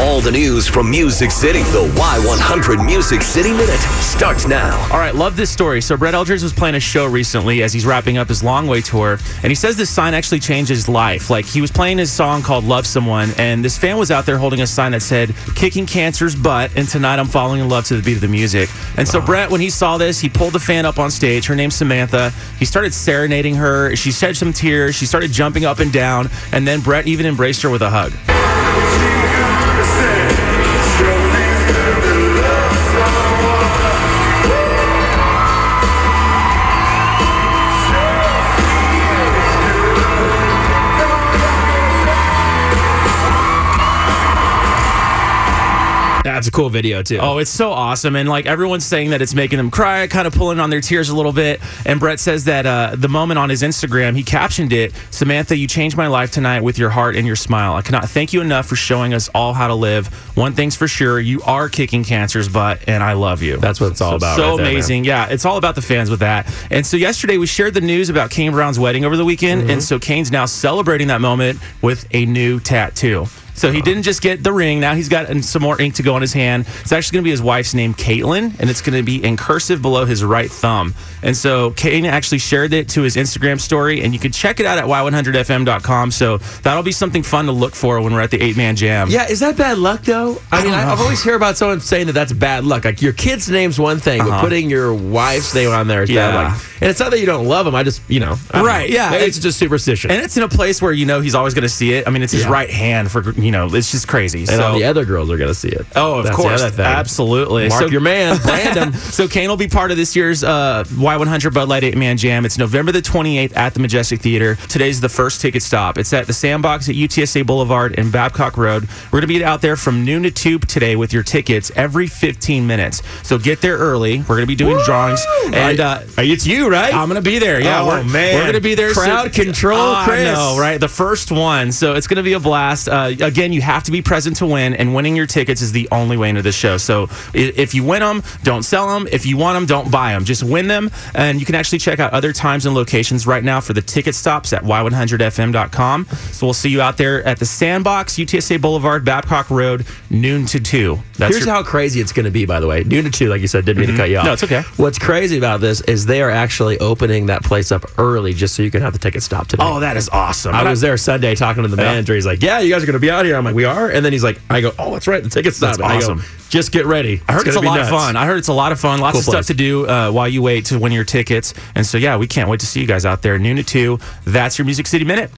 All the news from Music City. The Y100 Music City Minute starts now. All right, love this story. So Brett Eldredge was playing a show recently as he's wrapping up his long way tour, and he says this sign actually changed his life. Like he was playing his song called "Love Someone," and this fan was out there holding a sign that said "Kicking Cancer's Butt," and tonight I'm falling in love to the beat of the music. And so Brett, when he saw this, he pulled the fan up on stage. Her name's Samantha. He started serenading her. She shed some tears. She started jumping up and down, and then Brett even embraced her with a hug understand. That's a cool video too. Oh, it's so awesome. And like everyone's saying that it's making them cry, kind of pulling on their tears a little bit. And Brett says that uh, the moment on his Instagram, he captioned it Samantha, you changed my life tonight with your heart and your smile. I cannot thank you enough for showing us all how to live. One thing's for sure, you are kicking cancer's butt, and I love you. That's what it's all so, about. So right there, man. amazing. yeah, it's all about the fans with that. And so yesterday we shared the news about Kane Brown's wedding over the weekend. Mm-hmm. And so Kane's now celebrating that moment with a new tattoo. So he didn't just get the ring. Now he's got some more ink to go on his hand. It's actually going to be his wife's name, Katelyn, and it's going to be in cursive below his right thumb. And so Kane actually shared it to his Instagram story, and you can check it out at y100fm.com. So that'll be something fun to look for when we're at the eight man jam. Yeah, is that bad luck though? I, mean, don't I, I've always heard about someone saying that that's bad luck. Like your kid's name's one thing, but Uh-huh. putting your wife's name on there is Yeah. bad luck. And it's not that you don't love him. I just, you know, I Right, know. yeah. Maybe it's just superstition. And it's in a place where you know he's always going to see it. I mean, it's his Yeah. right hand for you know. It's just crazy. And so all the other girls are going to see it. Oh, of That's course. Absolutely. Mark your man, Brandon. so Kane will be part of this year's uh, Y100 Bud Light 8 Man Jam. It's November the 28th at the Majestic Theater. Today's the first ticket stop. It's at the Sandbox at UTSA Boulevard and Babcock Road. We're going to be out there from noon to 2 today with your tickets every 15 minutes. So get there early. We're going to be doing drawings. And uh, it's you, right? I'm gonna be there. Yeah, Oh, we're, man. we're gonna be there. Crowd control, Oh, I Chris. know, right? The first one, so it's gonna be a blast. Uh, again, you have to be present to win, and winning your tickets is the only way into the show. So if you win them, don't sell them. If you want them, don't buy them. Just win them, and you can actually check out other times and locations right now for the ticket stops at y100fm.com. So we'll see you out there at the Sandbox, UTSA Boulevard, Babcock Road, noon to two. That's Here's your- how crazy it's going to be, by the way. Noon to two, like you said, didn't mean to mm-hmm. cut you off. No, it's okay. What's crazy about this is they are actually opening that place up early just so you can have the ticket stop today. Oh, that is awesome. I was there Sunday talking to the Yeah. manager. He's like, "Yeah, you guys are going to be out here." I'm like, "We are," and then he's like, "I go, oh, that's right, the ticket's stop." That's I go, awesome. Just get ready. I heard it's, gonna a lot of fun. I heard it's a lot of fun. Lots Cool of stuff to do uh, while you wait to win your tickets. And so, yeah, we can't wait to see you guys out there noon to two. That's your Music City Minute.